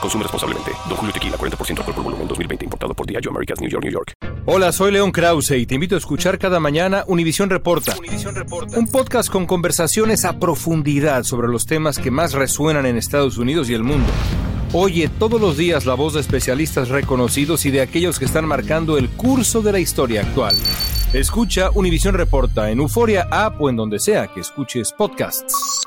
Consume responsablemente. Don Julio Tequila, 40% alcohol por volumen, 2020. Importado por Diageo Americas, New York, New York. Hola, soy León Krause y te invito a escuchar cada mañana Univisión Reporta. Un podcast con conversaciones a profundidad sobre los temas que más resuenan en Estados Unidos y el mundo. Oye todos los días la voz de especialistas reconocidos y de aquellos que están marcando el curso de la historia actual. Escucha Univisión Reporta en Euforia App o en donde sea que escuches podcasts.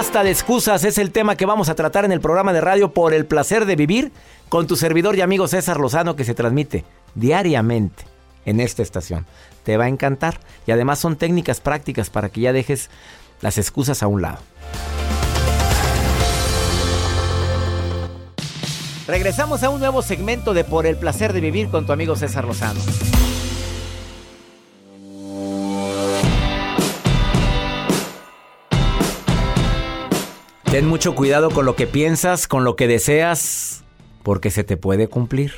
Basta de excusas es el tema que vamos a tratar en el programa de radio por el placer de vivir con tu servidor y amigo César Lozano que se transmite diariamente en esta estación. Te va a encantar y además son técnicas prácticas para que ya dejes las excusas a un lado. Regresamos a un nuevo segmento de Por el placer de vivir con tu amigo César Lozano. Ten mucho cuidado con lo que piensas, con lo que deseas, porque se te puede cumplir.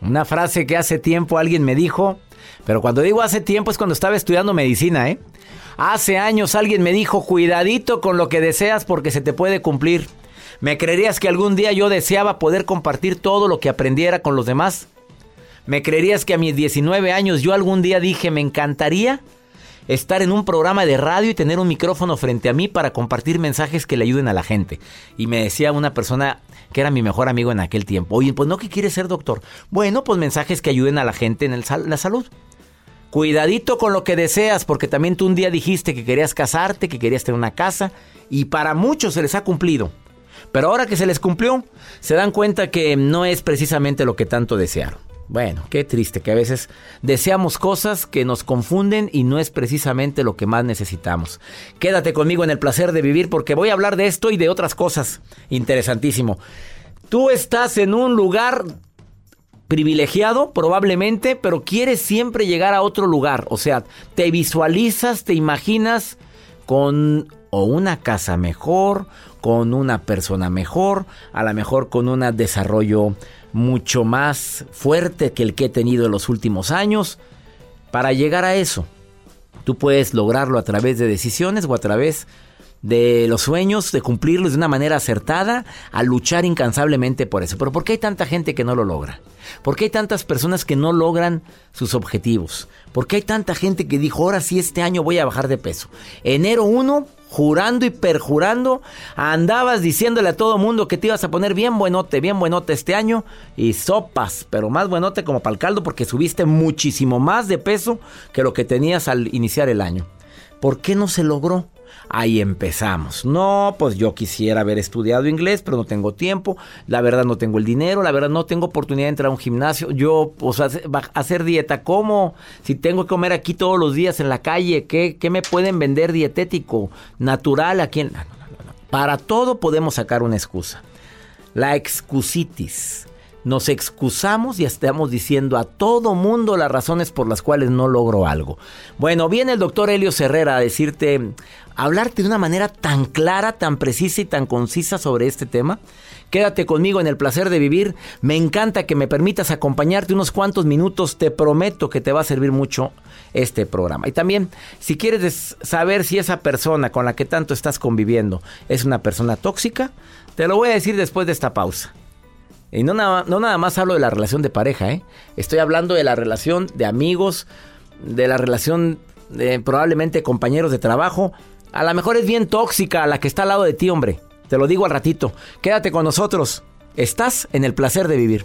Una frase que hace tiempo alguien me dijo, pero cuando digo hace tiempo es cuando estaba estudiando medicina, ¿eh? Hace años alguien me dijo, cuidadito con lo que deseas porque se te puede cumplir. ¿Me creerías que algún día yo deseaba poder compartir todo lo que aprendiera con los demás? ¿Me creerías que a mis 19 años yo algún día dije, me encantaría estar en un programa de radio y tener un micrófono frente a mí para compartir mensajes que le ayuden a la gente. Y me decía una persona que era mi mejor amigo en aquel tiempo, oye, pues no que quieres ser doctor. Bueno, pues mensajes que ayuden a la gente en la salud. Cuidadito con lo que deseas, porque también tú un día dijiste que querías casarte, que querías tener una casa, y para muchos se les ha cumplido. Pero ahora que se les cumplió, se dan cuenta que no es precisamente lo que tanto desearon. Bueno, qué triste que a veces deseamos cosas que nos confunden y no es precisamente lo que más necesitamos. Quédate conmigo en el placer de vivir porque voy a hablar de esto y de otras cosas. Interesantísimo. Tú estás en un lugar privilegiado probablemente, pero quieres siempre llegar a otro lugar. O sea, te visualizas, te imaginas con o una casa mejor, con una persona mejor, a lo mejor con un desarrollo mucho más fuerte que el que he tenido en los últimos años. Para llegar a eso, tú puedes lograrlo a través de decisiones o a través de los sueños, de cumplirlos de una manera acertada, a luchar incansablemente por eso. Pero ¿por qué hay tanta gente que no lo logra? ¿Por qué hay tantas personas que no logran sus objetivos? ¿Por qué hay tanta gente que dijo, ahora sí, este año voy a bajar de peso? Enero 1, jurando y perjurando, andabas diciéndole a todo mundo que te ibas a poner bien buenote, bien buenote este año y sopas, pero más buenote como para el caldo porque subiste muchísimo más de peso que lo que tenías al iniciar el año. ¿Por qué no se logró? Ahí empezamos. No, pues yo quisiera haber estudiado inglés, pero no tengo tiempo. La verdad no tengo el dinero, la verdad no tengo oportunidad de entrar a un gimnasio. Yo, pues, hacer dieta, ¿cómo? Si tengo que comer aquí todos los días en la calle, ¿qué, qué me pueden vender dietético, natural aquí en... Para todo podemos sacar una excusa. La excusitis. Nos excusamos y estamos diciendo a todo mundo las razones por las cuales no logro algo. Bueno, viene el doctor Helio Herrera a decirte hablarte de una manera tan clara, tan precisa y tan concisa sobre este tema. Quédate conmigo en el placer de vivir. Me encanta que me permitas acompañarte unos cuantos minutos. Te prometo que te va a servir mucho este programa. Y también, si quieres saber si esa persona con la que tanto estás conviviendo es una persona tóxica, te lo voy a decir después de esta pausa. Y no nada, más hablo de la relación de pareja, ¿eh? Estoy hablando de la relación de amigos, de la relación de probablemente compañeros de trabajo. A lo mejor es bien tóxica la que está al lado de ti, hombre. Te lo digo al ratito. Quédate con nosotros. Estás en el placer de vivir.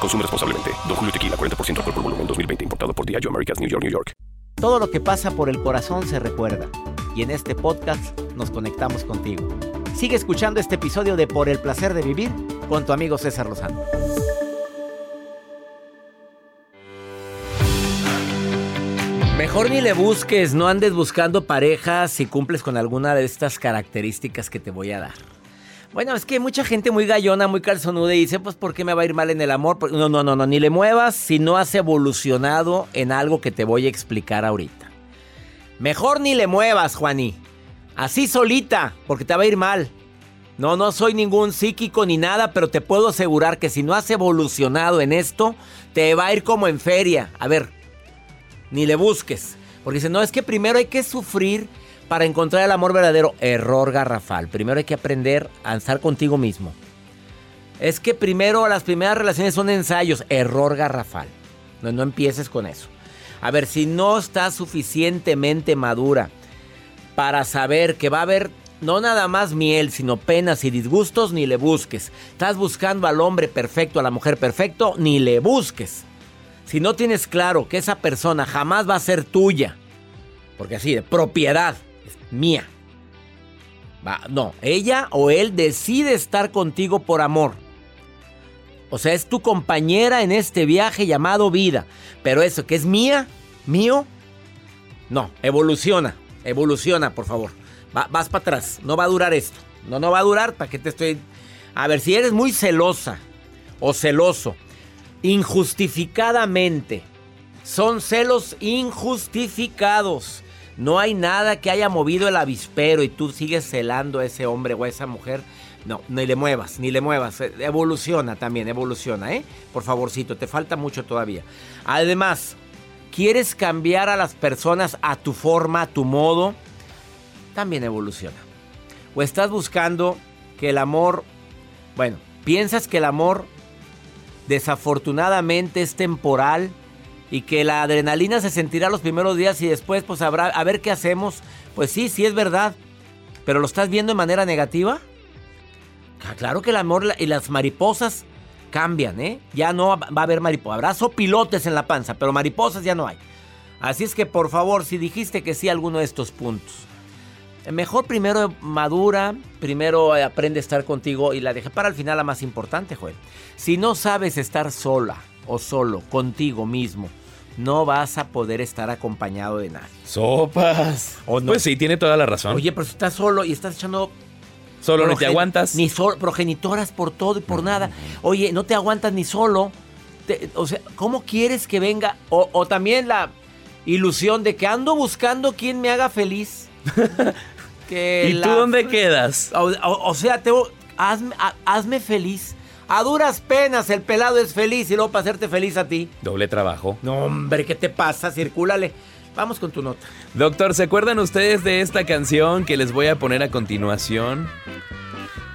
Consume responsablemente. Don Julio Tequila, 40% alcohol por volumen, 2020. Importado por Diageo Americas, New York, New York. Todo lo que pasa por el corazón se recuerda. Y en este podcast nos conectamos contigo. Sigue escuchando este episodio de Por el Placer de Vivir con tu amigo César Lozano. Mejor ni le busques, no andes buscando pareja si cumples con alguna de estas características que te voy a dar. Bueno, es que mucha gente muy gallona, muy calzonuda y dice, pues, ¿por qué me va a ir mal en el amor? No, no, no, no, ni le muevas si no has evolucionado en algo que te voy a explicar ahorita. Mejor ni le muevas, Juaní. Así solita, porque te va a ir mal. No, no soy ningún psíquico ni nada, pero te puedo asegurar que si no has evolucionado en esto, te va a ir como en feria. A ver, ni le busques. Porque dice, no, es que primero hay que sufrir para encontrar el amor verdadero, error garrafal. Primero hay que aprender a estar contigo mismo. Es que primero las primeras relaciones son ensayos, error garrafal. No, no empieces con eso. A ver, si no estás suficientemente madura para saber que va a haber no nada más miel, sino penas y disgustos, ni le busques. Estás buscando al hombre perfecto, a la mujer perfecto, ni le busques. Si no tienes claro que esa persona jamás va a ser tuya, porque así, de propiedad, mía. no, ella o él decide estar contigo por amor. O sea, es tu compañera en este viaje llamado vida. Pero eso que es mía, mío, no, evoluciona, evoluciona, por favor. vas para atrás, no va a durar esto. No, no va a durar, ¿para qué te estoy...? A ver, si eres muy celosa o celoso, injustificadamente, son celos injustificados. No hay nada que haya movido el avispero y tú sigues celando a ese hombre o a esa mujer. No, ni le muevas, ni le muevas. Eh, evoluciona también, evoluciona, ¿eh? Por favorcito, te falta mucho todavía. Además, ¿quieres cambiar a las personas a tu forma, a tu modo? También evoluciona. O estás buscando que el amor, bueno, piensas que el amor desafortunadamente es temporal y que la adrenalina se sentirá los primeros días y después pues habrá a ver qué hacemos. Pues sí, sí es verdad. Pero lo estás viendo de manera negativa? Claro que el amor y las mariposas cambian, ¿eh? Ya no va a haber mariposas. Habrá sopilotes en la panza, pero mariposas ya no hay. Así es que por favor, si dijiste que sí a alguno de estos puntos, mejor primero madura, primero aprende a estar contigo y la dejé para el final la más importante, Joel. Si no sabes estar sola, o solo, contigo mismo, no vas a poder estar acompañado de nadie. Sopas. ¿O Pues sí, tiene toda la razón. Oye, pero si estás solo y estás echando Solo no te aguantas. Ni solo, progenitoras por todo y por nada. Oye, no te aguantas ni solo. o sea, ¿cómo quieres que venga? O, también la ilusión de que ando buscando quien me haga feliz. ¿Y tú dónde quedas? O, sea, te, hazme, hazme feliz A duras penas el pelado es feliz y luego para hacerte feliz a ti. Doble trabajo. No, hombre, ¿qué te pasa? Circúlale. Vamos con tu nota. Doctor, ¿se acuerdan ustedes de esta canción que les voy a poner a continuación?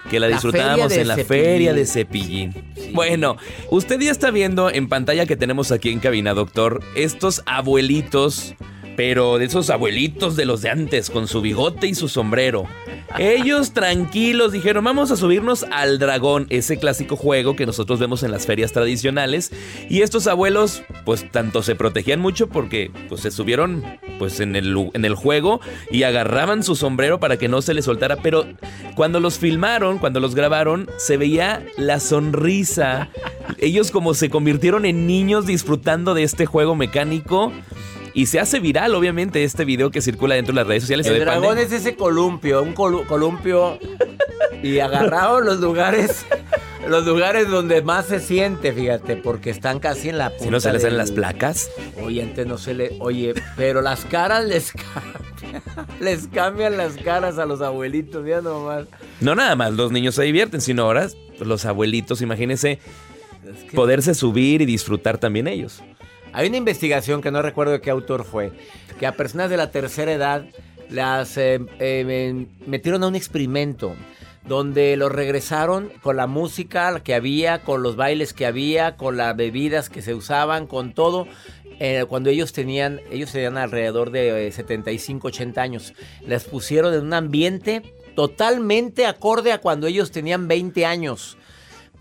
Que la, disfrutábamos en la feria de Cepillín. Bueno, usted ya está viendo en pantalla que tenemos aquí en cabina, doctor, estos abuelitos pero de esos abuelitos de los de antes, con su bigote y su sombrero. Ellos tranquilos dijeron, vamos a subirnos al dragón, ese clásico juego que nosotros vemos en las ferias tradicionales. Y estos abuelos, pues tanto se protegían mucho porque pues se subieron pues en el, en el juego y agarraban su sombrero para que no se les soltara. Pero cuando los filmaron, cuando los grabaron, se veía la sonrisa. Ellos como se convirtieron en niños disfrutando de este juego mecánico. Y se hace viral, obviamente, este video que circula dentro de las redes sociales. El dragón es ese columpio, un columpio y agarrado los lugares. Los lugares donde más se siente, fíjate, porque están casi en la punta. Si no se les salen las placas. Oye, antes no se le. Oye, pero las caras les cambian. Les cambian las caras a los abuelitos, ya nomás. No nada más, los niños se divierten, sino ahora los abuelitos, imagínense, poderse subir y disfrutar también ellos. Hay una investigación que no recuerdo de qué autor fue, que a personas de la tercera edad las eh, eh, metieron a un experimento donde los regresaron con la música que había, con los bailes que había, con las bebidas que se usaban, con todo. Eh, cuando ellos tenían, ellos tenían alrededor de 75, 80 años, les pusieron en un ambiente totalmente acorde a cuando ellos tenían 20 años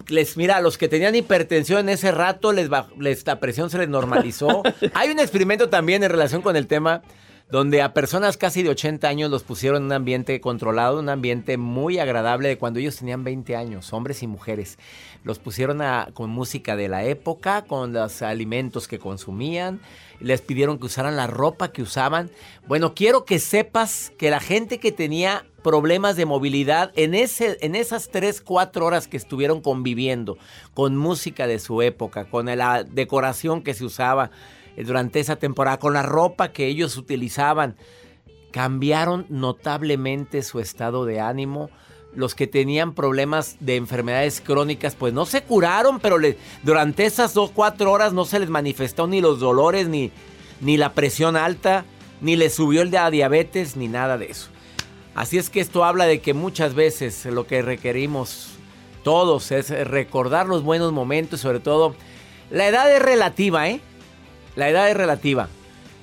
les mira, a los que tenían hipertensión en ese rato, les, les la presión se les normalizó. Hay un experimento también en relación con el tema donde a personas casi de 80 años los pusieron en un ambiente controlado, un ambiente muy agradable de cuando ellos tenían 20 años, hombres y mujeres. Los pusieron con música de la época, con los alimentos que consumían, les pidieron que usaran la ropa que usaban. Bueno, quiero que sepas que la gente que tenía problemas de movilidad en, ese, en esas 3, 4 horas que estuvieron conviviendo con música de su época, con la decoración que se usaba, eh, durante esa temporada, con la ropa que ellos utilizaban, cambiaron notablemente su estado de ánimo. Los que tenían problemas de enfermedades crónicas, pues no se curaron, pero durante esas dos, cuatro horas no se les manifestó ni los dolores, ni, ni la presión alta, ni les subió el de diabetes, ni nada de eso. Así es que esto habla de que muchas veces lo que requerimos todos es recordar los buenos momentos, sobre todo la edad es relativa, ¿eh? La edad es relativa.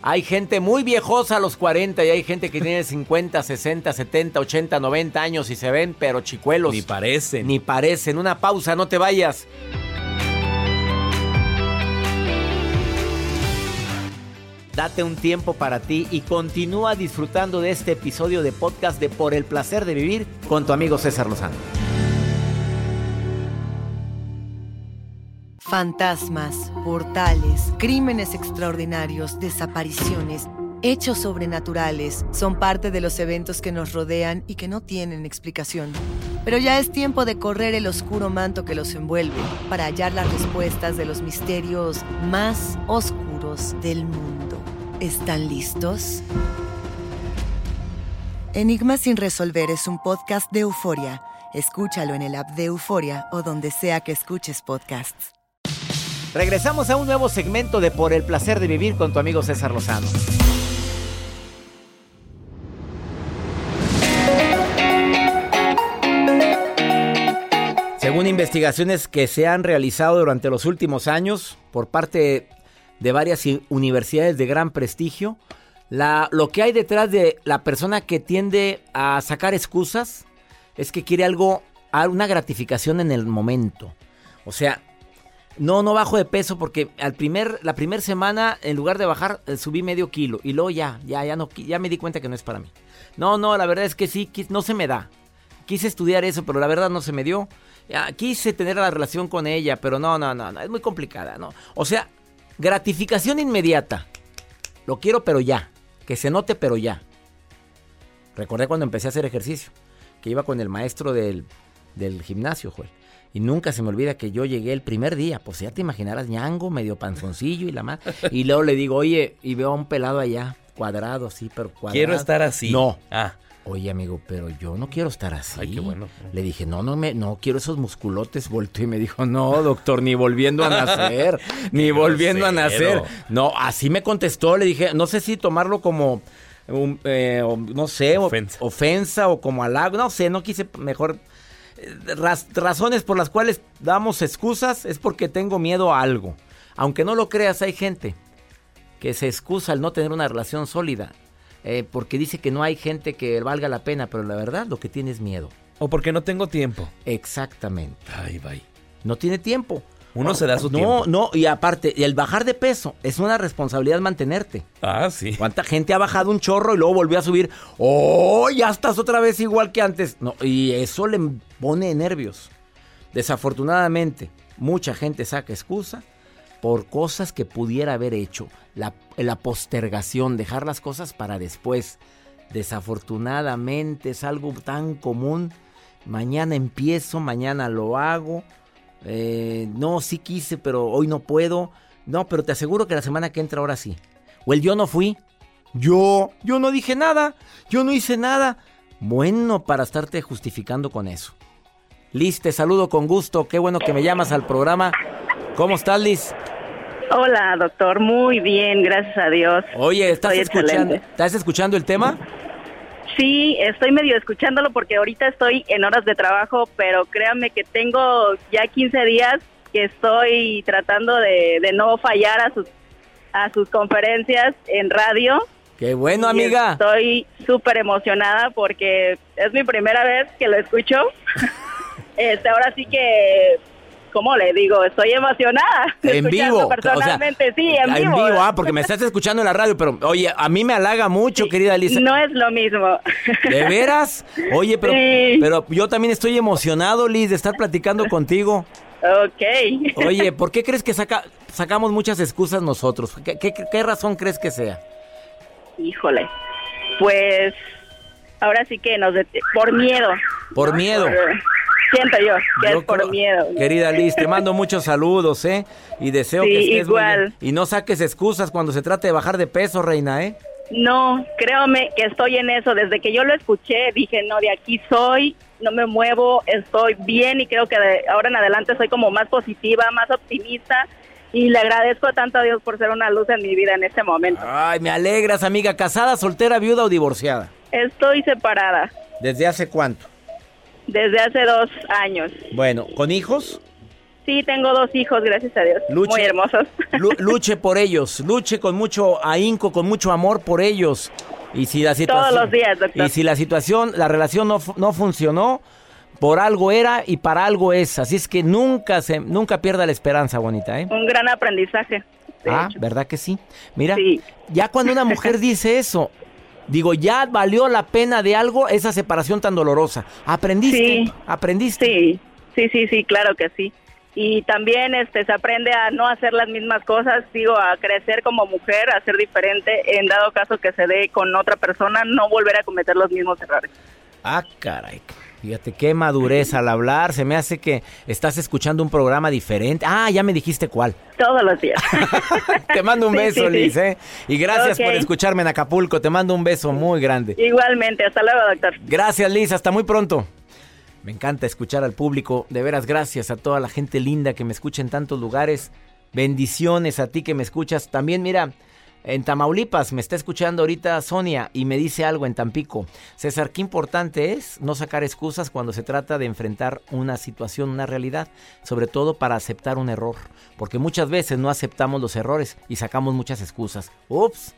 Hay gente muy viejosa a los 40 y hay gente que tiene 50, 60, 70, 80, 90 años y se ven pero chicuelos. Ni parecen. Ni parecen. Una pausa, no te vayas. Date un tiempo para ti y continúa disfrutando de este episodio de podcast de Por el placer de vivir con tu amigo César Lozano. Fantasmas, portales, crímenes extraordinarios, desapariciones, hechos sobrenaturales son parte de los eventos que nos rodean y que no tienen explicación. Pero ya es tiempo de correr el oscuro manto que los envuelve para hallar las respuestas de los misterios más oscuros del mundo. ¿Están listos? Enigma sin resolver es un podcast de euforia. Escúchalo en el app de Euforia o donde sea que escuches podcasts. Regresamos a un nuevo segmento de Por el placer de vivir con tu amigo César Lozano. Según investigaciones que se han realizado durante los últimos años por parte de varias universidades de gran prestigio, lo que hay detrás de la persona que tiende a sacar excusas es que quiere algo, una gratificación en el momento. O sea, no, no bajo de peso porque al primer, la primera semana, en lugar de bajar, eh, subí medio kilo. Y luego ya, ya, ya no, ya me di cuenta que no es para mí. No, no, la verdad es que sí, no se me da. Quise estudiar eso, pero la verdad no se me dio. quise tener la relación con ella, pero no, no, no, no, es muy complicada, ¿no? O sea, gratificación inmediata. Lo quiero, pero ya. Que se note, pero ya. Recordé cuando empecé a hacer ejercicio, que iba con el maestro del, del gimnasio, Joel. Y nunca se me olvida que yo llegué el primer día, pues ya te imaginarás, ñango, medio panzoncillo y la más. Y luego le digo, oye, y veo a un pelado allá, cuadrado, sí, pero cuadrado. Quiero estar así. No. Ah. Oye, amigo, pero yo no quiero estar así. Ay, qué bueno. Le dije, no, no, me, no quiero esos musculotes. Volteó y me dijo, no, doctor, ni volviendo a nacer, ni volviendo a nacer. No, así me contestó. Le dije, no sé si tomarlo como, eh, no sé, ofensa. ofensa o como halago. No sé, no quise mejor. Eh, razones por las cuales damos excusas es porque tengo miedo a algo. Aunque no lo creas, hay gente que se excusa al no tener una relación sólida eh, porque dice que no hay gente que valga la pena, pero la verdad lo que tiene es miedo. O porque no tengo tiempo. Exactamente. Ay, bye. No tiene tiempo. Uno se da su tiempo. No, no, y aparte, el bajar de peso es una responsabilidad mantenerte. Ah, sí. ¿Cuánta gente ha bajado un chorro y luego volvió a subir? ¡Oh, ya estás otra vez igual que antes! No, y eso le pone nervios. Desafortunadamente, mucha gente saca excusa por cosas que pudiera haber hecho. La, postergación, dejar las cosas para después. Desafortunadamente es algo tan común. Mañana empiezo, mañana lo hago. Eh, no, sí quise, pero hoy no puedo. No, pero te aseguro que la semana que entra ahora sí. O el yo no fui. Yo, yo no dije nada. Yo no hice nada. Bueno, para estarte justificando con eso. Liz, te saludo con gusto. Qué bueno que me llamas al programa. ¿Cómo estás, Liz? Hola, doctor. Muy bien, gracias a Dios. Oye, ¿estás escuchando, ¿estás escuchando el tema? Sí, estoy medio escuchándolo porque ahorita estoy en horas de trabajo, pero créanme que tengo ya 15 días que estoy tratando de, no fallar a sus, a sus conferencias en radio. Qué bueno, amiga. Estoy súper emocionada porque es mi primera vez que lo escucho. este, ahora sí que ¿cómo le digo? Estoy emocionada. En vivo. Personalmente, sí, en, vivo. En vivo, ah, porque me estás escuchando en la radio, pero oye, a mí me halaga mucho, querida Lisa. No es lo mismo. ¿De veras? Oye, pero, pero yo también estoy emocionado, Liz, de estar platicando contigo. Ok. Oye, ¿por qué crees que saca, sacamos muchas excusas nosotros? ¿Qué, qué, razón crees que sea? Híjole, pues ahora sí que nos... Por miedo. Por miedo. Siento yo, que es por miedo. Querida Liz, te mando muchos saludos, ¿eh? Y deseo que estés igual. Y no saques excusas cuando se trate de bajar de peso, reina, ¿eh? No, créame que estoy en eso. Desde que yo lo escuché, dije, no, de aquí soy, no me muevo, estoy bien y creo que de ahora en adelante soy como más positiva, más optimista. Y le agradezco tanto a Dios por ser una luz en mi vida en este momento. Ay, me alegras, amiga. ¿Casada, soltera, viuda o divorciada? Estoy separada. ¿Desde hace cuánto? Desde hace dos años. Bueno, ¿con hijos? Sí, tengo dos hijos, gracias a Dios. Muy hermosos. luche por ellos, luche con mucho ahínco, con mucho amor por ellos. Y si la situación, Todos los días, doctor. Y si la situación, la relación no, no funcionó, por algo era y para algo es. Así es que nunca se, nunca pierda la esperanza, bonita, ¿eh? Un gran aprendizaje. Ah, ¿verdad que sí? Mira, ya cuando una mujer dice eso, Digo, ya valió la pena de algo esa separación tan dolorosa. ¿Aprendiste? Sí. ¿Aprendiste? Sí, sí, sí, sí, claro que sí. Y también este, se aprende a no hacer las mismas cosas, digo, a crecer como mujer, a ser diferente, en dado caso que se dé con otra persona, no volver a cometer los mismos errores. Ah, caray. Fíjate qué madurez al hablar. Se me hace que estás escuchando un programa diferente. Ah, ya me dijiste cuál. Todos los días. Te mando un beso, Liz. ¿eh? Y gracias por escucharme en Acapulco. Te mando un beso muy grande. Igualmente. Hasta luego, doctor. Gracias, Liz. Hasta muy pronto. Me encanta escuchar al público. De veras, gracias a toda la gente linda que me escucha en tantos lugares. Bendiciones a ti que me escuchas. También, mira, en Tamaulipas me está escuchando ahorita Sonia y me dice algo en Tampico. César, qué importante es no sacar excusas cuando se trata de enfrentar una situación, una realidad, sobre todo para aceptar un error, porque muchas veces no aceptamos los errores y sacamos muchas excusas. Ups.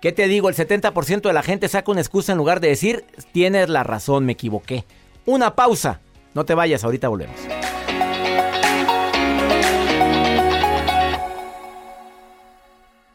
¿Qué te digo? El 70% de la gente saca una excusa en lugar de decir, tienes la razón, me equivoqué. Una pausa. No te vayas, ahorita volvemos.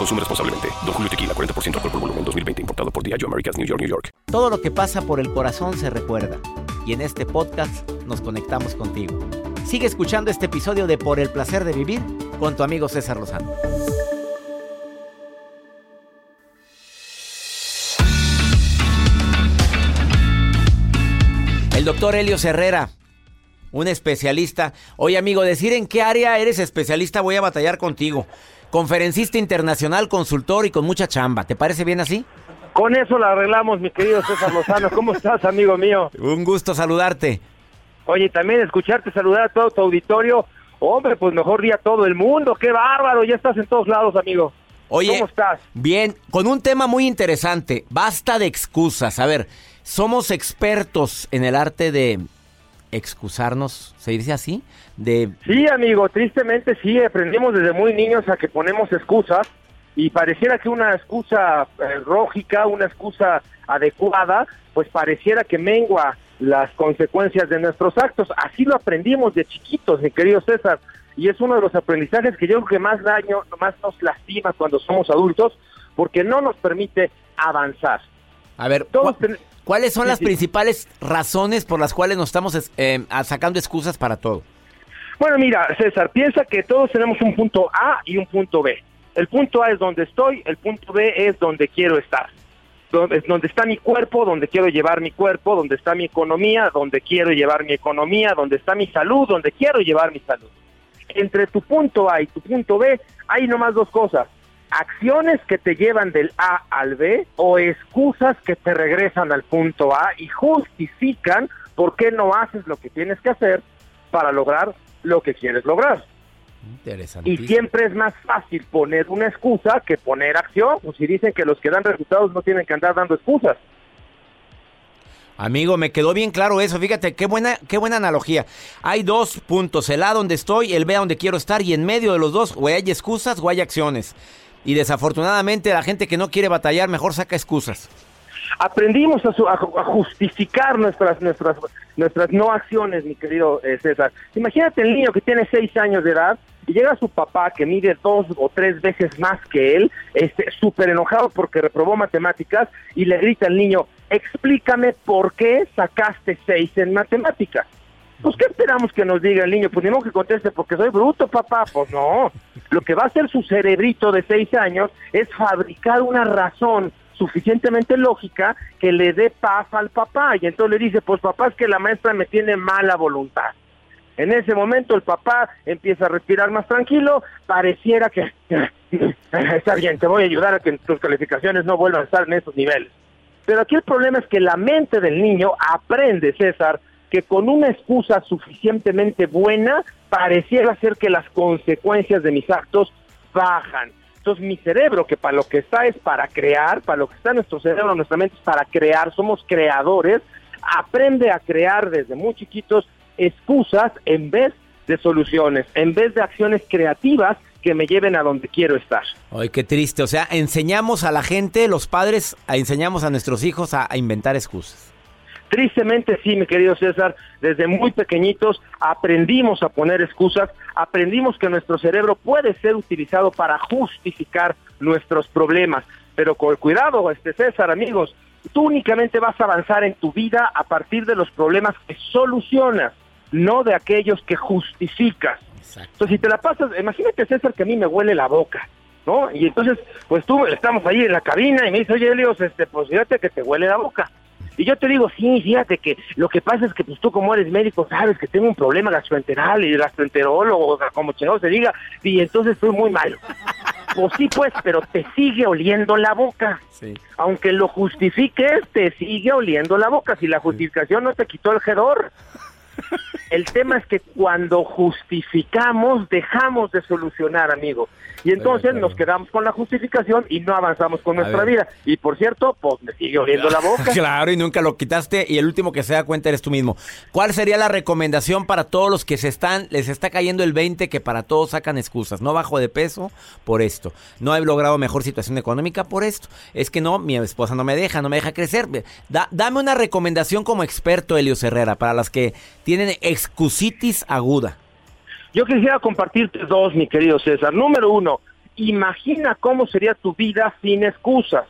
Consume responsablemente. Don Julio Tequila, 40% alcohol por volumen, 2020. Importado por Diageo Americas, New York, New York. Todo lo que pasa por el corazón se recuerda. Y en este podcast nos conectamos contigo. Sigue escuchando este episodio de Por el Placer de Vivir con tu amigo César Lozano. El doctor Helio Herrera, un especialista. Oye amigo, decir en qué área eres especialista voy a batallar contigo. Conferencista internacional, consultor y con mucha chamba. ¿Te parece bien así? Con eso la arreglamos, mi querido César Lozano. ¿Cómo estás, amigo mío? Un gusto saludarte. Oye, también escucharte, saludar a todo tu auditorio. Hombre, pues mejor día a todo el mundo. ¡Qué bárbaro! Ya estás en todos lados, amigo. Oye, ¿cómo estás? Bien, con un tema muy interesante. Basta de excusas. A ver, somos expertos en el arte de excusarnos, ¿se dice así? De... Sí, amigo, tristemente sí, aprendimos desde muy niños a que ponemos excusas y pareciera que una excusa eh, una excusa adecuada, pues pareciera que mengua las consecuencias de nuestros actos. Así lo aprendimos de chiquitos, mi querido César, y es uno de los aprendizajes que yo creo que más daño, más nos lastima cuando somos adultos, porque no nos permite avanzar. A ver, ¿cuáles son las principales razones por las cuales nos estamos eh, sacando excusas para todo? Bueno, mira, César, piensa que todos tenemos un punto A y un punto B. El punto A es donde estoy, el punto B es donde quiero estar. Donde, donde está mi cuerpo, donde quiero llevar mi cuerpo, donde está mi economía, donde quiero llevar mi economía, donde está mi salud, donde quiero llevar mi salud. Entre tu punto A y tu punto B hay nomás dos cosas. Acciones que te llevan del A al B o excusas que te regresan al punto A y justifican por qué no haces lo que tienes que hacer para lograr lo que quieres lograr. Y siempre es más fácil poner una excusa que poner acción. Pues si dicen que los que dan resultados no tienen que andar dando excusas. Amigo, me quedó bien claro eso. Fíjate, qué buena, qué buena analogía. Hay dos puntos, el A donde estoy, el B donde quiero estar, y en medio de los dos, o hay excusas o hay acciones. Y desafortunadamente la gente que no quiere batallar mejor saca excusas aprendimos a, justificar nuestras, nuestras, nuestras no acciones, mi querido eh, César. Imagínate el niño que tiene seis años de edad y llega su papá que mide dos o tres veces más que él, este, súper enojado porque reprobó matemáticas y le grita al niño, explícame por qué sacaste seis en matemáticas. Pues, ¿qué esperamos que nos diga el niño? Pues, ni que conteste porque soy bruto, papá. Pues, no. Lo que va a hacer su cerebrito de seis años es fabricar una razón suficientemente lógica que le dé paz al papá. Y entonces le dice, pues papá, es que la maestra me tiene mala voluntad. En ese momento el papá empieza a respirar más tranquilo, pareciera que está bien, te voy a ayudar a que tus calificaciones no vuelvan a estar en esos niveles. Pero aquí el problema es que la mente del niño aprende, César, que con una excusa suficientemente buena pareciera ser que las consecuencias de mis actos bajan. Entonces mi cerebro, que para lo que está es para crear, para lo que está nuestro cerebro, nuestra mente es para crear, somos creadores, aprende a crear desde muy chiquitos excusas en vez de soluciones, en vez de acciones creativas que me lleven a donde quiero estar. Ay, qué triste. O sea, enseñamos a la gente, los padres, enseñamos a nuestros hijos a inventar excusas. Tristemente sí, mi querido César, desde muy pequeñitos aprendimos a poner excusas, aprendimos que nuestro cerebro puede ser utilizado para justificar nuestros problemas. Pero con cuidado, este César, amigos, tú únicamente vas a avanzar en tu vida a partir de los problemas que solucionas, no de aquellos que justificas. Entonces, si te la pasas, imagínate César que a mí me huele la boca. ¿No? Y entonces, pues tú estamos ahí en la cabina y me dice, oye, Elios, este, pues fíjate que te huele la boca. Y yo te digo, sí, fíjate que lo que pasa es que pues tú como eres médico sabes que tengo un problema gastroenteral y gastroenterólogo, como chingado se diga, y entonces estoy muy malo. Pues sí, pues, pero te sigue oliendo la boca. Aunque lo justifiques, te sigue oliendo la boca. Si la justificación no te quitó el gedor. El tema es que cuando justificamos, dejamos de solucionar, amigo. Y entonces nos quedamos con la justificación y no avanzamos con nuestra vida. Y por cierto, pues me sigue oliendo la boca. claro, y nunca lo quitaste. Y el último que se da cuenta eres tú mismo. ¿Cuál sería la recomendación para todos los que se están, les está cayendo el 20 que para todos sacan excusas? No bajo de peso por esto. No he logrado mejor situación económica por esto. Es que no, mi esposa no me deja, no me deja crecer. dame una recomendación como experto, Elio Herrera, para las que tienen excusitis aguda. Yo quisiera compartirte dos, mi querido César. Número uno, imagina cómo sería tu vida sin excusas.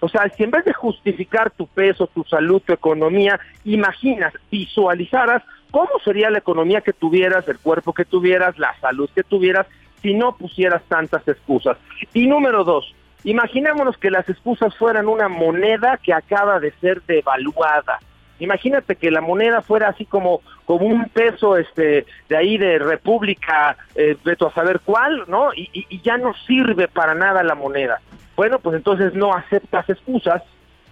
O sea, si en vez de justificar tu peso, tu salud, tu economía, imaginas, visualizaras cómo sería la economía que tuvieras, el cuerpo que tuvieras, la salud que tuvieras, si no pusieras tantas excusas. Y número dos, imaginémonos que las excusas fueran una moneda que acaba de ser devaluada. Imagínate que la moneda fuera así como, como un peso este, de ahí de República, eh, a saber cuál, ¿no? Y, y ya no sirve para nada la moneda. Bueno, pues entonces no aceptas excusas,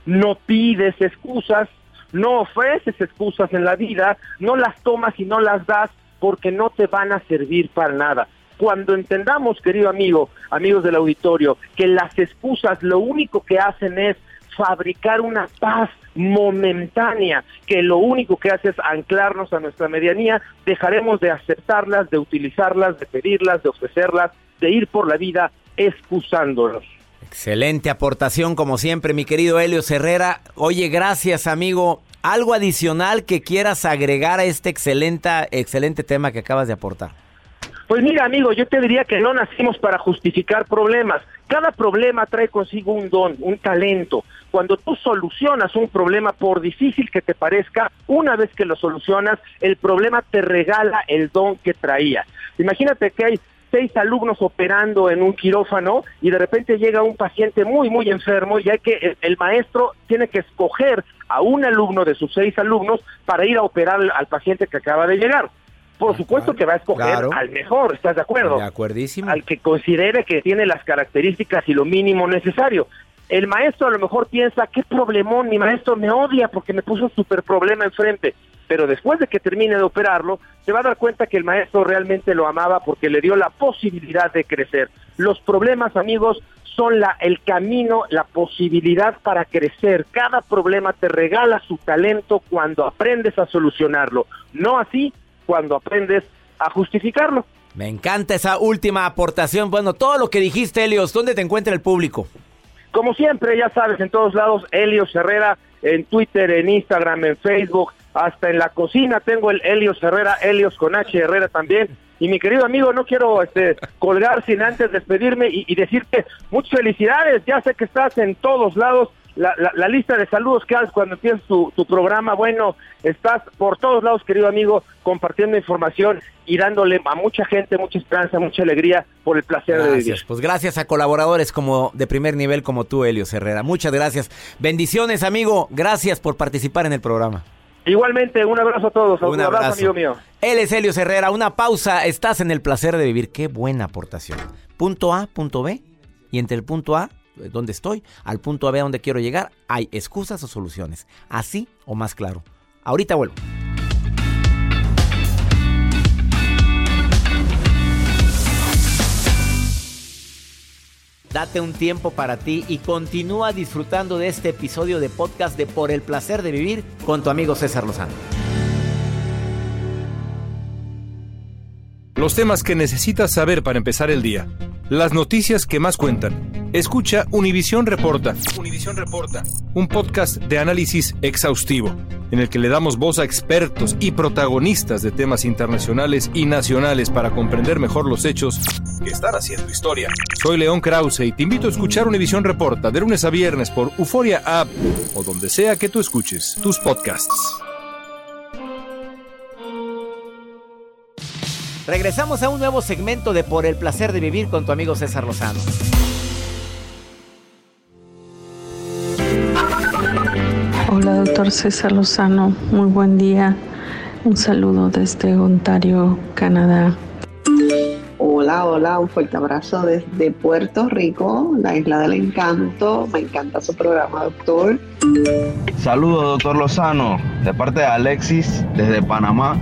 no pides excusas, no ofreces excusas en la vida, no las tomas y no las das porque no te van a servir para nada. Cuando entendamos, querido amigo, amigos del auditorio, que las excusas lo único que hacen es fabricar una paz momentánea, que lo único que hace es anclarnos a nuestra medianía, dejaremos de aceptarlas, de utilizarlas, de pedirlas, de ofrecerlas, de ir por la vida excusándonos. Excelente aportación como siempre, mi querido Helio Herrera. Oye, gracias amigo. ¿Algo adicional que quieras agregar a este excelente, excelente tema que acabas de aportar? Pues mira, amigo, yo te diría que no nacimos para justificar problemas. Cada problema trae consigo un don, un talento. Cuando tú solucionas un problema, por difícil que te parezca, una vez que lo solucionas, el problema te regala el don que traía. Imagínate que hay seis alumnos operando en un quirófano y de repente llega un paciente muy, muy enfermo y hay que, el, maestro tiene que escoger a un alumno de sus seis alumnos para ir a operar al paciente que acaba de llegar por supuesto que va a escoger al mejor, ¿estás de acuerdo? De acuerdísimo. Al que considere que tiene las características y lo mínimo necesario. El maestro a lo mejor piensa, qué problemón, mi maestro me odia porque me puso un super problema enfrente. Pero después de que termine de operarlo, se va a dar cuenta que el maestro realmente lo amaba porque le dio la posibilidad de crecer. Los problemas, amigos, son la, el camino, la posibilidad para crecer. Cada problema te regala su talento cuando aprendes a solucionarlo. No así cuando aprendes a justificarlo. Me encanta esa última aportación. Bueno, todo lo que dijiste, Helios, ¿dónde te encuentra el público? Como siempre, ya sabes, en todos lados, Helios Herrera, en Twitter, en Instagram, en Facebook, hasta en la cocina tengo el Helios Herrera, Helios con H Herrera también. Y mi querido amigo, no quiero este, colgar sin antes despedirme y, y decirte muchas felicidades. Ya sé que estás en todos lados la, la, lista de saludos que haces cuando empiezas tu, tu, programa. Bueno, estás por todos lados, querido amigo, compartiendo información y dándole a mucha gente mucha esperanza, mucha alegría por el placer de vivir. Pues gracias a colaboradores como de primer nivel como tú, Helio Herrera. Muchas gracias. Bendiciones, amigo. Gracias por participar en el programa. Igualmente, un abrazo a todos. Un, abrazo, amigo mío. Él es Helio Herrera. Una pausa. Estás en el placer de vivir. Qué buena aportación. Punto A, punto B. Y entre el punto A donde estoy, al punto a B donde quiero llegar, hay excusas o soluciones. Así o más claro. Ahorita vuelvo. Date un tiempo para ti y continúa disfrutando de este episodio de podcast de Por el placer de vivir con tu amigo César Lozano. Los temas que necesitas saber para empezar el día. Las noticias que más cuentan. Escucha Univisión Reporta. Univisión Reporta. Un podcast de análisis exhaustivo, en el que le damos voz a expertos y protagonistas de temas internacionales y nacionales para comprender mejor los hechos que están haciendo historia. Soy León Krause y te invito a escuchar Univisión Reporta de lunes a viernes por Euforia App o donde sea que tú escuches tus podcasts. Regresamos a un nuevo segmento de Por el placer de vivir con tu amigo César Lozano. Doctor César Lozano. Muy buen día. Un saludo desde Ontario, Canadá. Hola, Hola, hola, un fuerte abrazo desde Puerto Rico, la isla del encanto. Me encanta su programa, doctor. Saludos, doctor Lozano, de parte de Alexis, desde Panamá.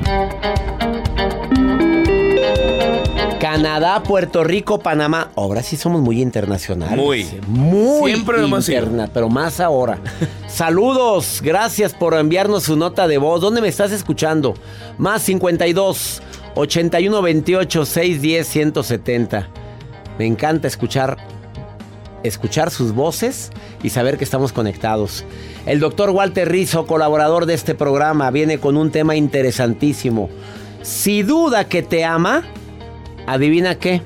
Canadá, Puerto Rico, Panamá. Ahora sí somos muy internacionales. Muy. Muy Siempre lo hemos sido. interna, pero más ahora. Saludos, gracias por enviarnos su nota de voz. ¿Dónde me estás escuchando? Más 52 81 28 610 170. Me encanta escuchar escuchar sus voces y saber que estamos conectados. El doctor Walter Rizzo, colaborador de este programa, viene con un tema interesantísimo. Si duda que te ama, adivina qué.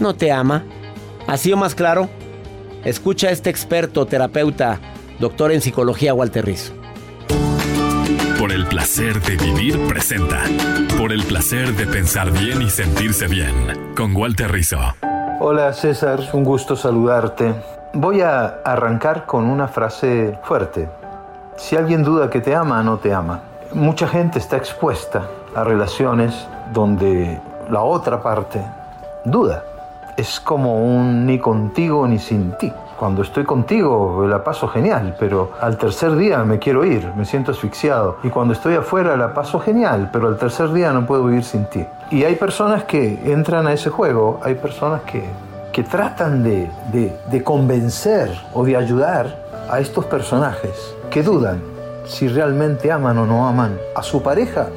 No te ama. Así o más claro, escucha a este experto, terapeuta, doctor en psicología Walter Rizzo. Por el placer de vivir presenta. Por el placer de pensar bien y sentirse bien. Con Walter Rizzo. Hola César, un gusto saludarte. Voy a arrancar con una frase fuerte. Si alguien duda que te ama, no te ama. Mucha gente está expuesta a relaciones donde la otra parte duda. Es como un ni contigo ni sin ti. Cuando estoy contigo la paso genial, pero al tercer día me quiero ir, me siento asfixiado. Y cuando estoy afuera la paso genial, pero al tercer día no puedo vivir sin ti. Y hay personas que entran a ese juego, hay personas que, que tratan de, de, de convencer o de ayudar a estos personajes que dudan si realmente aman o no aman a su pareja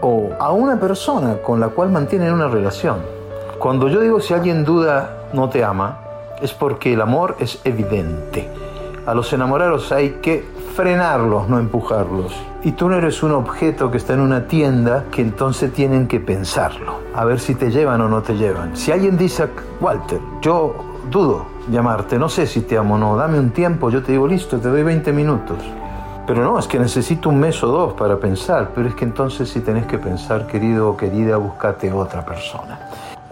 o a una persona con la cual mantienen una relación. Cuando yo digo si alguien duda no te ama, es porque el amor es evidente. A los enamorados hay que frenarlos, no empujarlos. Y tú no eres un objeto que está en una tienda que entonces tienen que pensarlo, a ver si te llevan o no te llevan. Si alguien dice, Walter, yo dudo llamarte, no sé si te amo o no, dame un tiempo, yo te digo, listo, te doy 20 minutos. Pero no, es que necesito un mes o dos para pensar, pero es que entonces si tenés que pensar, querido o querida, búscate otra persona.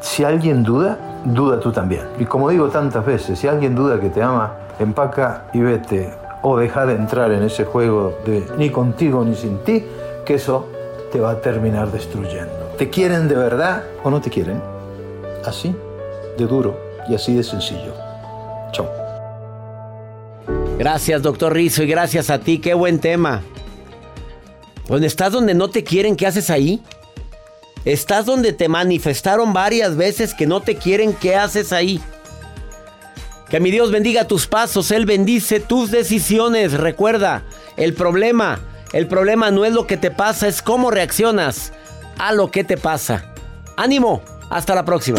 Si alguien duda, duda tú también. Y como digo tantas veces, si alguien duda que te ama, empaca y vete. O deja de entrar en ese juego de ni contigo ni sin ti, que eso te va a terminar destruyendo. ¿Te quieren de verdad o no te quieren? Así, de duro y así de sencillo. Chao. Gracias, doctor Rizzo, y gracias a ti. Qué buen tema. ¿Dónde estás donde no te quieren? ¿Qué haces ahí? Estás donde te manifestaron varias veces que no te quieren. ¿Qué haces ahí? Que mi Dios bendiga tus pasos. Él bendice tus decisiones. Recuerda, el problema, el problema no es lo que te pasa, es cómo reaccionas a lo que te pasa. Ánimo. Hasta la próxima.